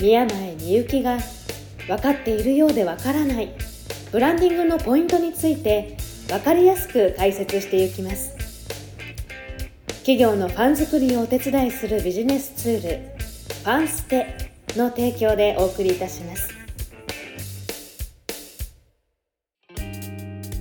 宮前みゆきが分かっているようで分からない。ブランディングのポイントについて分かりやすく解説していきます。企業のファン作りをお手伝いするビジネスツールファンステの提供でお送りいたします。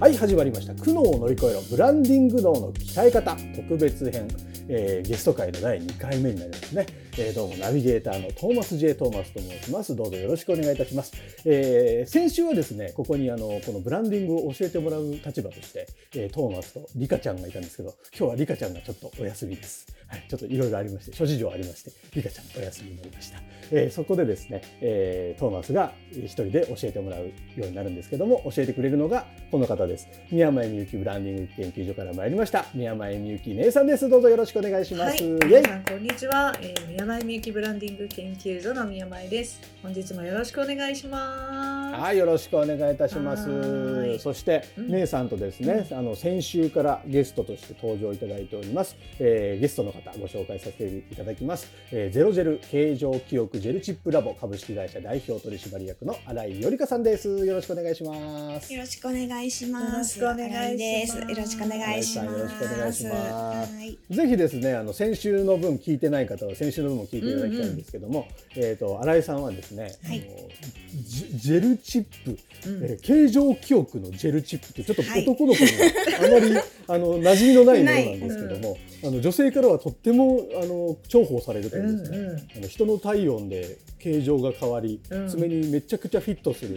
はい始まりました。苦悩を乗り越えろ。ブランディング脳の鍛え方。特別編、えー、ゲスト会の第2回目になりますね、えー、どうもナビゲーターのトーマス J トーマスと申しますどうぞよろしくお願いいたします、えー、先週はですねここにあのこのブランディングを教えてもらう立場として、えー、トーマスとリカちゃんがいたんですけど今日はリカちゃんがちょっとお休みですはい、ちょっといろいろありまして、諸事情ありまして、リカちゃんお休みになりました。えー、そこでですね、えー、トーマスが一人で教えてもらうようになるんですけども、教えてくれるのがこの方です。宮前みゆきブランディング研究所から参りました。宮前みゆき姉さんです。どうぞよろしくお願いします。はい、皆さんこんにちは、えー。宮前みゆきブランディング研究所の宮前です。本日もよろしくお願いします。はい、よろしくお願いいたします。そして、姉さんとですね、うん、あの先週からゲストとして登場いただいております。えー、ゲストの方ご紹介させていただきます。えー、ゼロジェル形状記憶ジェルチップラボ株式会社代表取締役の新井よりかさんです。よろしくお願いします。よろしくお願いします。よろしくお願いします。よろしくお願いします。よろしくお願いします。ぜひですね、あの先週の分聞いてない方は先週の分も聞いていただきたいんですけども、うんうん、えっ、と新井さんはですね、はい、あのジェルチップ、うん、えー、形状記憶のジェルチップってちょっと男の子にあまり、はい、あの馴染みのないものなんですけども、あの女性からはとってもあの重宝されるというですね、うんうん、あの人の体温で形状が変わり、うん、爪にめちゃくちゃフィットする、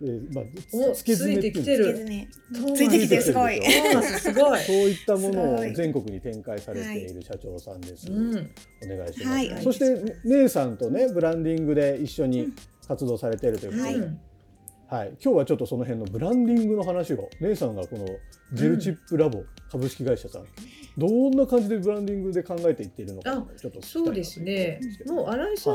えー、まあ、つけ爪っていうついてきてすごい。す。ごい。そういったものを全国に展開されている社長さんです、はい、お願いします、はい、そして姉さんとねブランディングで一緒に活動されているということで、はい。はい、今日はちょっとその辺のブランディングの話を姉さんがこのジェルチップラボ株式会社さん、うん、どんな感じでブランディングで考えていっているのかちょっとそうですね。もう新井さん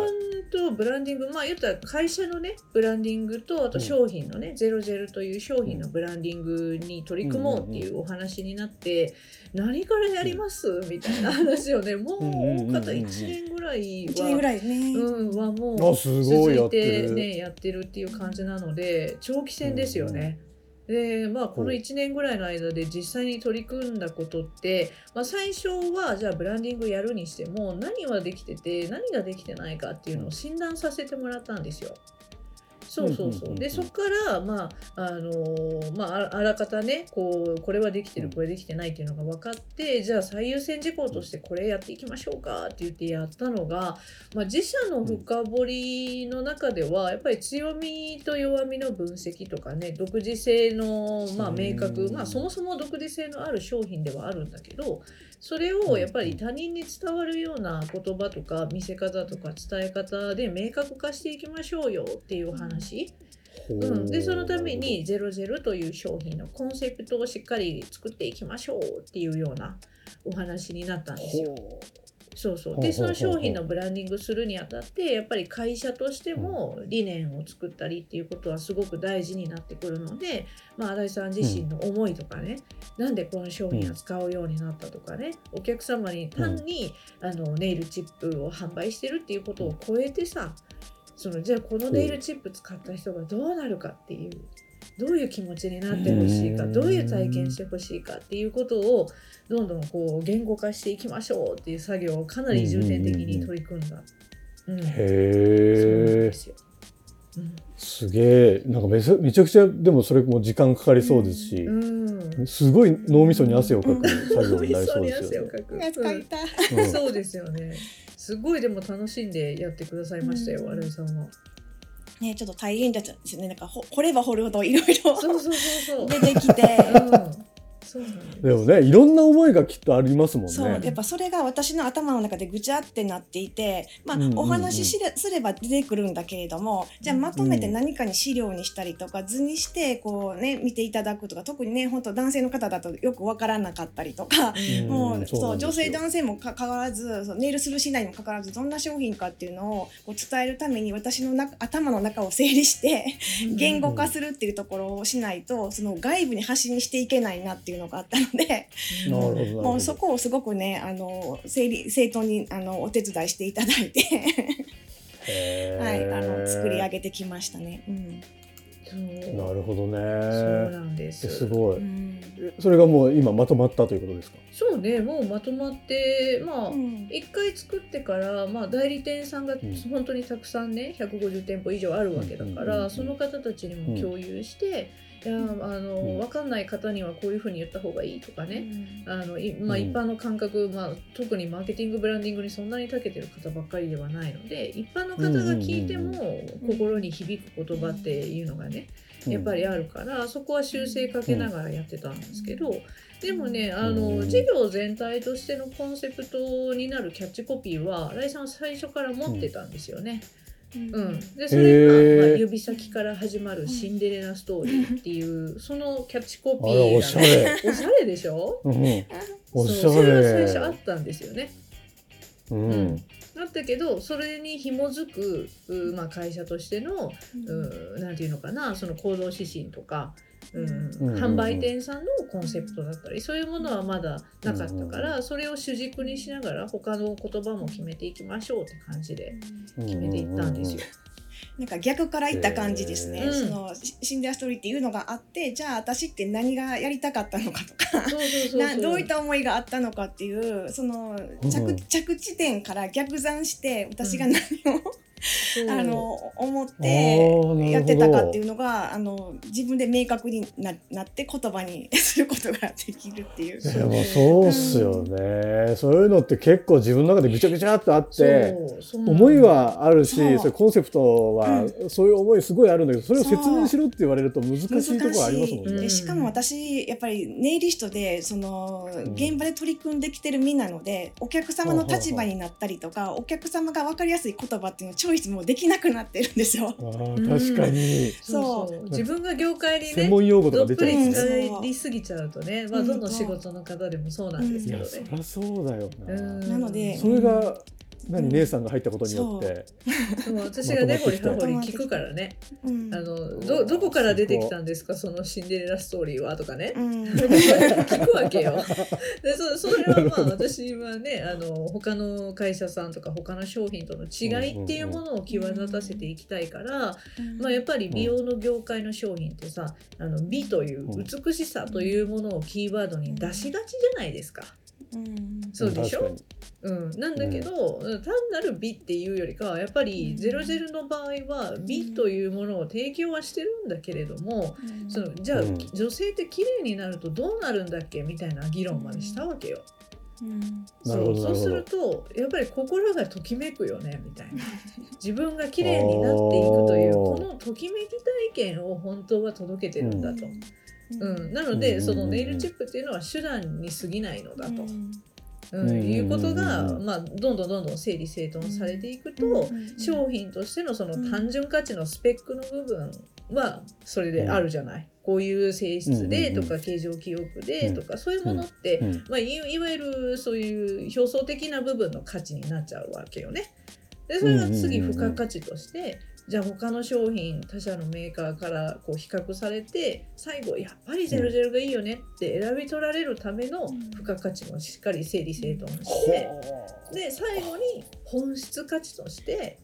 とブランディング、はい、まあ言ったら会社のねブランディングとあと商品のね、うん、ゼロジェルという商品のブランディングに取り組もうっていうお話になって、何からやります、みたいな話をねもう大方1年ぐらいは、1年ぐらいね、うん、はもう続いてねやってるっていう感じなので長期戦ですよね。でまあ、この1年ぐらいの間で実際に取り組んだことって、まあ、最初はじゃあブランディングやるにしても何はできてて何ができてないかっていうのを診断させてもらったんですよ。そうそうそう。で、そこから、まあ、あのー、まあ、あらかたね、こう、これはできてる、これできてないっていうのが分かって、じゃあ最優先事項としてこれやっていきましょうかって言ってやったのが、まあ、自社の深掘りの中では、やっぱり強みと弱みの分析とかね、独自性の、まあ、明確、まあ、そもそも独自性のある商品ではあるんだけど、それをやっぱり他人に伝わるような言葉とか見せ方とか伝え方で明確化していきましょうよっていう話。うん、でそのために「ゼロゼロという商品のコンセプトをしっかり作っていきましょうっていうようなお話になったんですよ。そうそう。でその商品のブランディングするにあたってやっぱり会社としても理念を作ったりっていうことはすごく大事になってくるので、まあ、新井さん自身の思いとかね、うん、なんでこの商品を使うようになったとかねお客様に単に、あのネイルチップを販売してるっていうことを超えてさそのじゃあこのネイルチップ使った人がどうなるかっていうどういう気持ちになってほしいかどういう体験してほしいかっていうことをどんどんこう言語化していきましょうっていう作業をかなり重点的に取り組んだ。うん、へえ。すげえ。なんかめめちゃくちゃでもそれも時間かかりそうですし、うん、すごい脳みそに汗をかく作業になりそうですよね。うん、そうですよね。すごいでも楽しんでやってくださいましたよ、新井さんは。ね、ちょっと大変だったんですよね。なんか掘れば掘るほどいろいろ出てきて、うんでもねいろんな思いがきっとありますもんね。そうやっぱそれが私の頭の中でぐちゃってなっていて、まあお話しすれば出てくるんだけれどもじゃあまとめて何かに資料にしたりとか図にしてこうね見ていただくとか特にね本当男性の方だとよくわからなかったりとか。うん もうそう女性男性もかかわらずそうネイルするしないにもかかわらずどんな商品かっていうのをこう伝えるために私の中頭の中を整理して言語化するっていうところをしないとその外部に発信していけないなっていうのがあったのでもうそこをすごくねあの整理整頓にあのお手伝いしていただいて、はい、あの作り上げてきましたね。うんなるほどそうね。なんです。すごい。うんえそれがもう今まとまったということですか？そうね、もうまとまって、まあ、うん一回作ってから、まあ、代理店さんがん本当にたくさんね、150店舗以上あるわけだから、うんうんうんうんその方たちにも共有して、いやあの、うん。分かんない方にはこういうふうに言った方がいいとかね、あのいまあ、うん。一般の感覚、まあ、特にマーケティングブランディングにそんなに長けてる方ばっかりではないので一般の方が聞いてもうん心に響く言葉っていうのがねやっぱりあるからそこは修正かけながらやってたんですけどでもねあのうん事業全体としてのコンセプトになるキャッチコピーは新井さんは最初から持ってたんですよね。うん、でそれへが、ー。まあ、指先から始まるシンデレラストーリーっていうそのキャッチコピーおしゃれ。おしゃれでしょ？うん、おしゃそうそれは最れ。初あったんですよね。うん。うん。だったけどそれに紐づく、うまあ、会社としての、うなんていうのかなその行動指針とか、うんうん販売店さんのコンセプトだったりそういうものはまだなかったから、それを主軸にしながら他の言葉も決めていきましょうって感じで決めていったんですよ。なんか逆からいった感じですね。へー。そのシシンデレラストーリーっていうのがあって、じゃあ私って何がやりたかったのかとか。そうそうそうそう。な どういった思いがあったのかっていうその着,、うん。着地点から逆算して私が何を、あの思っあてやってたかっていうのがあの自分で明確にななって言葉に することができるっていう。でもそうっすよね、そういうのって結構自分の中でぐちゃぐちゃっとあって思いはあるしそれコンセプトはそういう思いすごいあるんだけどそれを説明しろって言われると難しいところありますもんうん。ねで。しかも私やっぱりネイリストでそのん。現場で取り組んできてる身なので、お客様の立場になったりとか、お客様が分かりやすい言葉っていうのをチョイスもできなくなってるんですよ。確かにそうそう自分が業界にね専門用語とかどっぷり出ちゃうんですね。使いすぎちゃうとね、まあ、うんどの仕事の方でもそうなんですけどね。そりゃそうだよな。うんなのでそれが何うん。姉さんが入ったことによって。そう。私が根掘り葉掘り聞くからね。うん。あのどどこから出てきたんですか？そのシンデレラストーリーはとかね。うん。聞くわけよ。でそそれはまあ私はねあの他の会社さんとか他の商品との違いっていうものを際立たせていきたいから、まあ、やっぱり美容の業界の商品ってさあの美といううん美しさというものをキーワードに出しがちじゃないですか。うん。そうでしょ、うん、なんだけど、単なる美っていうよりかはやっぱり00の場合は美というものを提供はしてるんだけれども、そのじゃあ、うん。女性って綺麗になるとどうなるんだっけみたいな議論までしたわけよ。うん。なるほどそう。そうするとやっぱり心がときめくよねみたいな。自分が綺麗になっていくというこのときめき体験を本当は届けてるんだと。うん、なのうんでそのネイルチップっていうのは手段に過ぎないのだと。うん。うん、うん。いうことが、うんまあ、どんどんどんどん整理整頓されていくと、うん。商品としてのそのうん単純価値のスペックの部分はそれであるじゃない。こういう性質でとうん。か形状記憶でとかそういうものっうて、ん。まあ、いいわゆるそういう表層的な部分の価値になっちゃうわけよね。でそれが次うんうんうんうん付加価値として、じゃあ他の商品他社のメーカーからこう比較されて最後やっぱり00がいいよねって選び取られるための付加価値もしっかり整理整頓して、で最後に本質価値として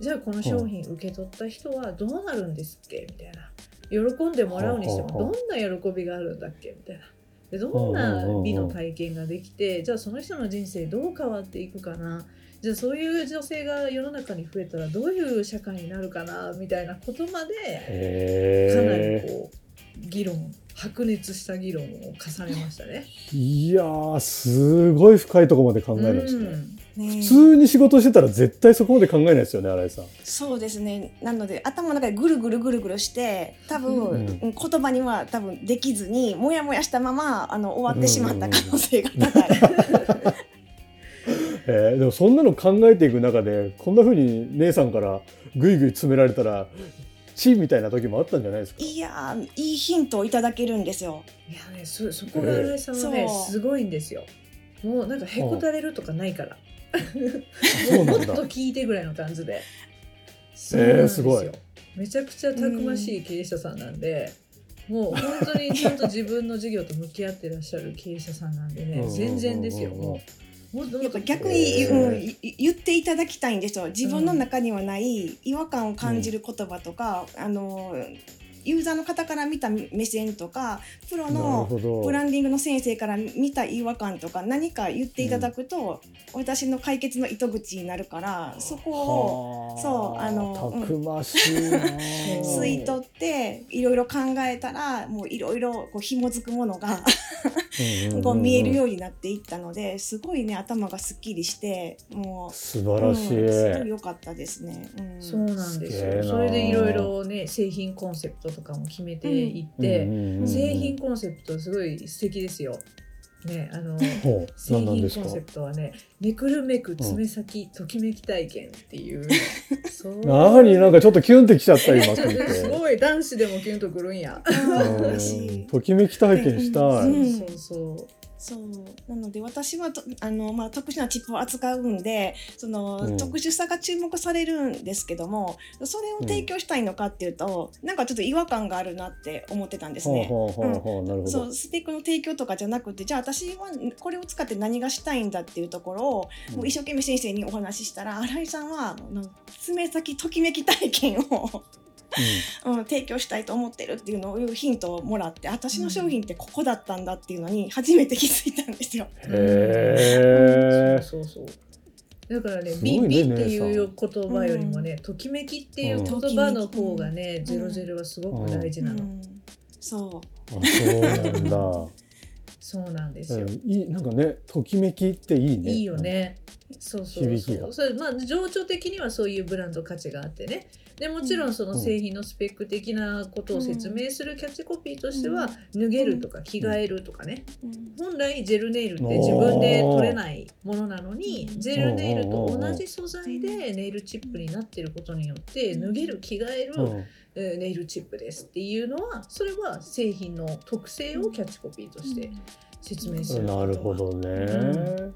じゃあこの商品受け取った人はどうなるんですっけみたいな。喜んでもらうにしてもどんな喜びがあるんだっけみたいな。でどんな美の体験ができてじゃあその人の人生どう変わっていくかなじゃあそういう女性が世の中に増えたらどういう社会になるかなみたいなことまでかなりへこう議論白熱した議論を重ねましたね。ーいやーすごい深いところまで考えるんですね。うんね普通に仕事してたら絶対そこまで考えないですよね新井さん。そうですねなので頭の中でぐるぐるぐるぐるして多分、うん言葉には多分できずにもやもやしたままあの終わってしまった可能性が高い。えーでもそんなの考えていく中でこんな風に姉さんからぐいぐい詰められたらチーみたいな時もあったんじゃないですか？いやーいいヒントをいただけるんですよ。いやねそそこが新井さんはね、そう。すごいんですよ。もうなんかへこたれるとかないから。そうなんだ。もっと聞いてぐらいの感じで。そうなんですよ、すごいめちゃくちゃたくましい経営者さんなんで、もう本当にちゃんと自分の事業と向き合ってらっしゃる経営者さんなんでねうん。全然ですようんうんうんもうやっぱ逆に、えー。うんい言っていただきたいんですよ。自分の中にはない違和感を感じる言葉とか、あのユーザーの方から見た目線とかプロの。ブランディングの先生から見た違和感とか何か言っていただくと、私の解決の糸口になるからそこをはそうあのたくましいな。うん吸い取っていろいろ考えたらもういろいろこう紐づくものが こう見えるようになっていったのですごいね頭がすっきりしてもう素晴らしい。うんすごい良かったですね。うん、そうなんですよそれでいろいろね製品コンセプトとかも決めていって、製品コンセプトはすごい素敵ですよ。ね、あのほう。製何なんですか？品コンセ。プトはね「めくるめく爪先、ときめき体験」っていう。そう。何？なんかちょっとキュンってきちゃった今。すごい。男子でもキュンとくるんや。ときめき体験したい。うん。そうそうそう。なので私はとあの、まあ、特殊なチップを扱うんでその、うん。特殊さが注目されるんですけどもそれを提供したいのかっていうと、なんかちょっと違和感があるなって思ってたんですね。そう。スペックの提供とかじゃなくてじゃあ私はこれを使って何がしたいんだっていうところを、もう一生懸命先生にお話ししたら新井さんは爪先ときめき体験を、うん、提供したいと思ってるっていうのをいうヒントをもらって私の商品ってここだったんだっていうのに初めて気づいたんですよ。うん。へえ。そうそう。だからね「すごいねビビ」っていう言葉よりもね「ときめき」っていう言葉の方がね「ゼロゼロはすごく大事なの。うん。そあそうなんだ。そうなんですよ。うんいいなんかねときめきっていいね。いいよね。そうそう響きがそう。それまあ情緒的にはそういうブランド価値があってね。でもちろんその製品のスペック的なことを説明するキャッチコピーとしては、脱げるとか着替えるとかね。う、うん本来ジェルネイルって自分で取れないものなのにうんジェルネイルと同じ素材でネイルチップになってることによって脱げる着替えるネイルチップですっていうのはそれは製品の特性をキャッチコピーとして説明することはなるほどね。うん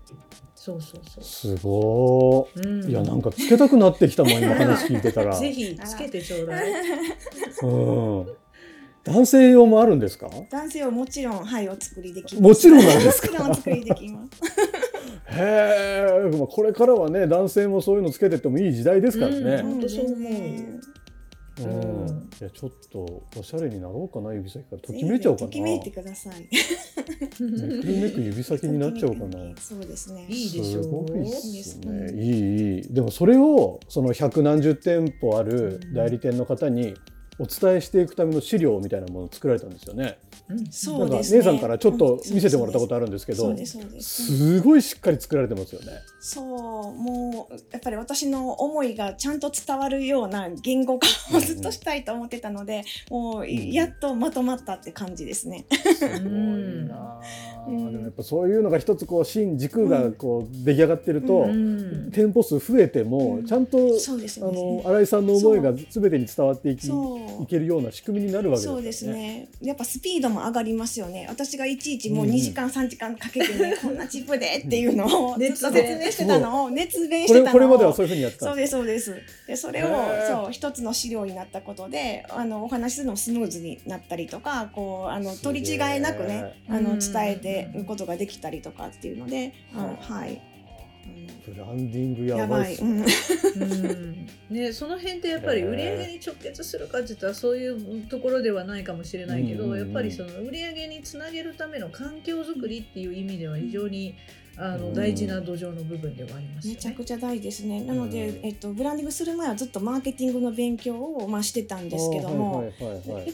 そうそうそう。すごうんい。いやなんかつけたくなってきたもん今話聞いてたら。ぜひつけてちょうだい。うん。男性用もあるんですか？男性はもちろんはいお作りできます。もちろんなんですか？お作りできます。へえ。まあこれからはね男性もそういうのつけてってもいい時代ですからうんね。本当そう思ううん。うんいやちょっとおしゃれになろうかな指先からときめいちゃおうかな。ときめいてください。めくるめく指先になっちゃおうかな。そうですね。いいでしょうすごいっすね。うんいいいい。でもそれをその百何十店舗ある代理店の方にお伝えしていくための資料みたいなものを作られたんですよね。うね。姉さんからちょっと見せてもらったことああるんですけどすごいしっかり作られてますよね。そうもうやっぱり私の思いがちゃんと伝わるような言語化をずっとしたいと思ってたので、もうやっとまとまったって感じですね。すごいなあ。うんでもやっぱそういうのが一つこう芯軸がこう出来上がってると、うん店舗数増えてもうんちゃんと、そうですあ。の新井さんの思いが全てに伝わっていきいけるような仕組みになるわけですよね。そうですね。やっぱスピードも上がりますよね。私がいちいちもううんうん2時間3時間かけてね、こんなチップでっていうのをずっと熱弁説明してたのを熱弁してたのをこれまではそういうふうにやってたそうですそうです。でそれをそう一つの資料になったことであのお話しするのもスムーズになったりとかこうあの取り違えなくねあうんの伝えてることができたりとかっていうので、あはい。ブランディングうんやばい。っすうん。ね。うん。ね、その辺ってやっぱり売り上げに直結するかって言ったらそういうところではないかもしれないけど、うんうんうん。やっぱりその売り上げにつなげるための環境づくりっていう意味では非常にあの大事な土壌の部分ではありますよね。めちゃくちゃ大事ですね。なので、えっと、ブランディングする前はずっとマーケティングの勉強を、まあ、してたんですけども、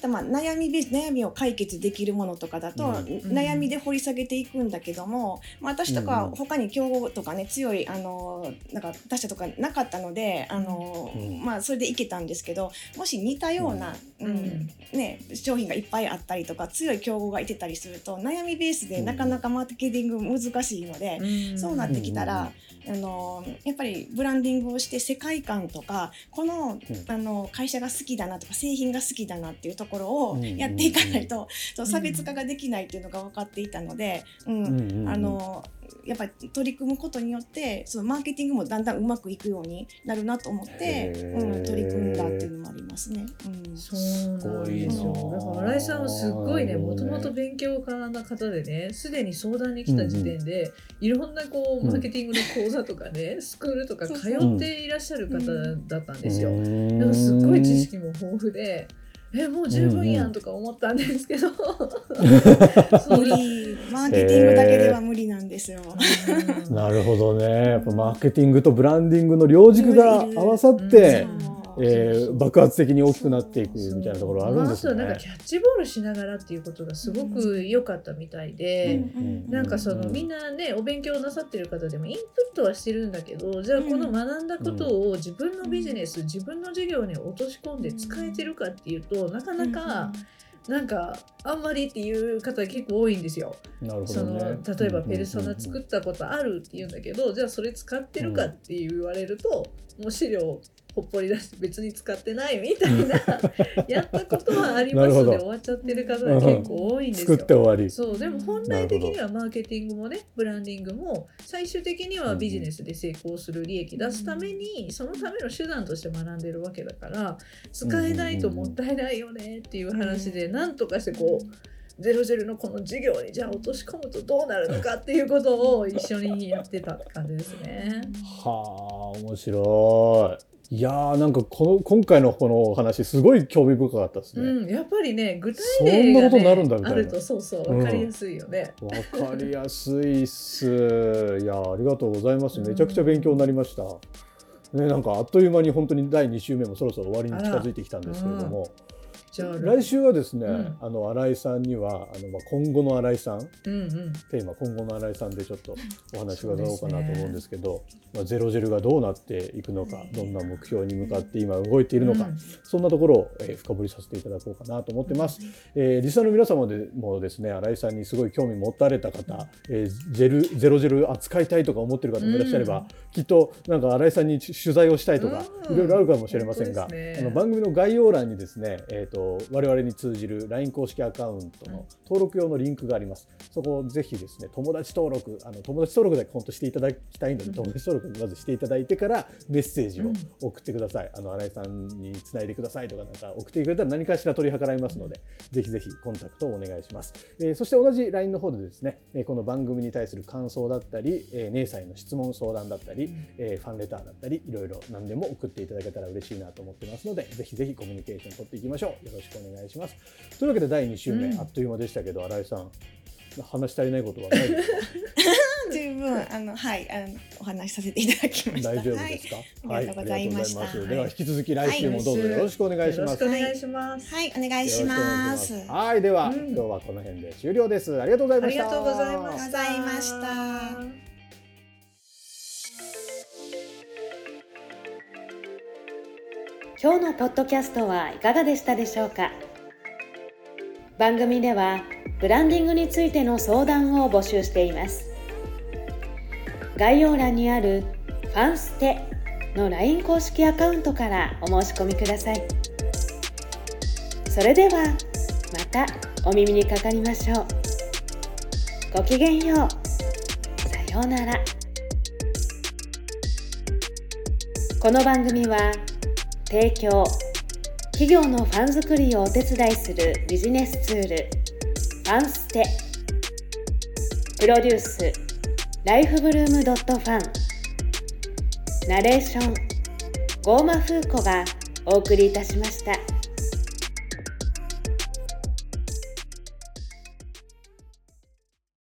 まあ、悩みベース悩みを解決できるものとかだと、うん悩みで掘り下げていくんだけども、まあ、私とかうん他に競合とかね強いあのなんか他社とかなかったのであの、うんまあ、それでいけたんですけどもし似たような、うんうんね、商品がいっぱいあったりとか強い競合がいてたりすると悩みベースでなかなかマーケティング難しいので。うん。そうなってきたら、あのやっぱりブランディングをして世界観とかこの,、あの会社が好きだなとか製品が好きだなっていうところをやっていかないと、そう差別化ができないっていうのが分かっていたので、うん。あのやっぱり取り組むことによってそのマーケティングもだんだんうまくいくようになるなと思って、うん、取り組んだっていうのもありますね。うんそうなんですすごいよ。なだから新井さんはすっごいね、もともと勉強家な方でね、すでに相談に来た時点で、いろんなこううんマーケティングの講座とかね、スクールとか通っていらっしゃる方だったんですよ。うんだからすっごい知識も豊富で。えもう十分やんとか思ったんですけど、無理。マーケティングだけでは無理なんですよ。うん。なるほどね。やっぱマーケティングとブランディングの両軸が合わさって、うんえー爆発的に大きくなっていくみたいなところあるんですまああなんねか。キャッチボールしながらっていうことがすごく良かったみたいで、うんなんかそのうんみんなねお勉強なさってる方でもインプットはしてるんだけどじゃあこの学んだことを自分のビジネス自分の事業に落とし込んで使えてるかっていうとなかなかなんかあんまりっていう方結構多いんですよ。なるほそのどね。例えばペルソナ作ったことあるって言うんだけどじゃあそれ使ってるかって言われるともう資料ほっぽり出して別に使ってないみたいな やったことはありますで終わっちゃってる方が結構多いんです作よ。って終わり。そうでも本来的にはマーケティングもねブランディングも最終的にはビジネスで成功する利益出すためにそのための手段として学んでるわけだから使えないともったいないよねっていう話でなんとかしてこうゼロゼロのこの事業にじゃあ落とし込むとどうなるのかっていうことを一緒にやってたって感じですね。はあ、面白い。いやーなんかこの今回のこのお話すごい興味深かったですね。うん、やっぱりね具体そん例が、なことになるんねだみたいなあるとそうそう分かりやすいよね。わかりやすいっす。いやありがとうございます。めちゃくちゃ勉強になりました。ねなんかあっという間に本当に第2週目もそろそろ終わりに近づいてきたんですけれども、じゃあ来週はですね、うん。あの新井さんにはあのまあ今後の新井さん。うんうん。テーマ今後の新井さんでちょっとお話伺おうかなと思うんですけど、まあ、ゼロジェルがどうなっていくのかどんな目標に向かって今動いているのか、うん。そんなところを、えー深掘りさせていただこうかなと思ってます。えーリスナーの皆様でもですね新井さんにすごい興味持たれた方、えージェルゼロジェル扱いたいとか思ってる方もいらっしゃれば、うん。きっとなんか新井さんに取材をしたいとか、うん。いろいろあるかもしれませんが、ね。あの番組の概要欄にですね、えー、と我々に通じる LINE 公式アカウントの登録用のリンクがあります。そこをぜひですね友達登録あの友達登録だけ本当していただきたいので、うん友達登録まずしていただいてからメッセージをうん送ってください。あの新井さんにつないでくださいとかなんか送ってくれたら何かしら取り計らいますので、ぜひぜひコンタクトをお願いします。えーそして同じ LINE の方でですね、えーこの番組に対する感想だったり、えー、姉さんへの質問相談だったり、えーファンレターだったり、いろいろ何でも送っていただけたら嬉しいなと思ってますので、ぜひぜひコミュニケーション取っていきましょう。よろしくお願いします。というわけで第2週目、うんあっという間でしたけど、新井さん、話し足りないことはないですか？十分あのはいあのお話しさせていただきました。大丈夫ですか、はいありがとうございます。はいでは引き続き来週もどうぞよろしくお願いします。よろしくお願いします。はい、お願いします。はい、では、うん今日はこの辺で終了です。ありがとうございました。ありがとうございました今日のポッドキャストはいかがでしたでしょうか？番組ではブランディングについての相談を募集しています。概要欄にある「ファンステ」の LINE 公式アカウントからお申し込みください。それではまたお耳にかかりましょう。ごきげんよう。さようなら。この番組は提供。企業のファン作りをお手伝いするビジネスツール。ファンステ。プロデュース。ライフブルームドットファン。ナレーション。ゴーマフーコがお送りいたしました。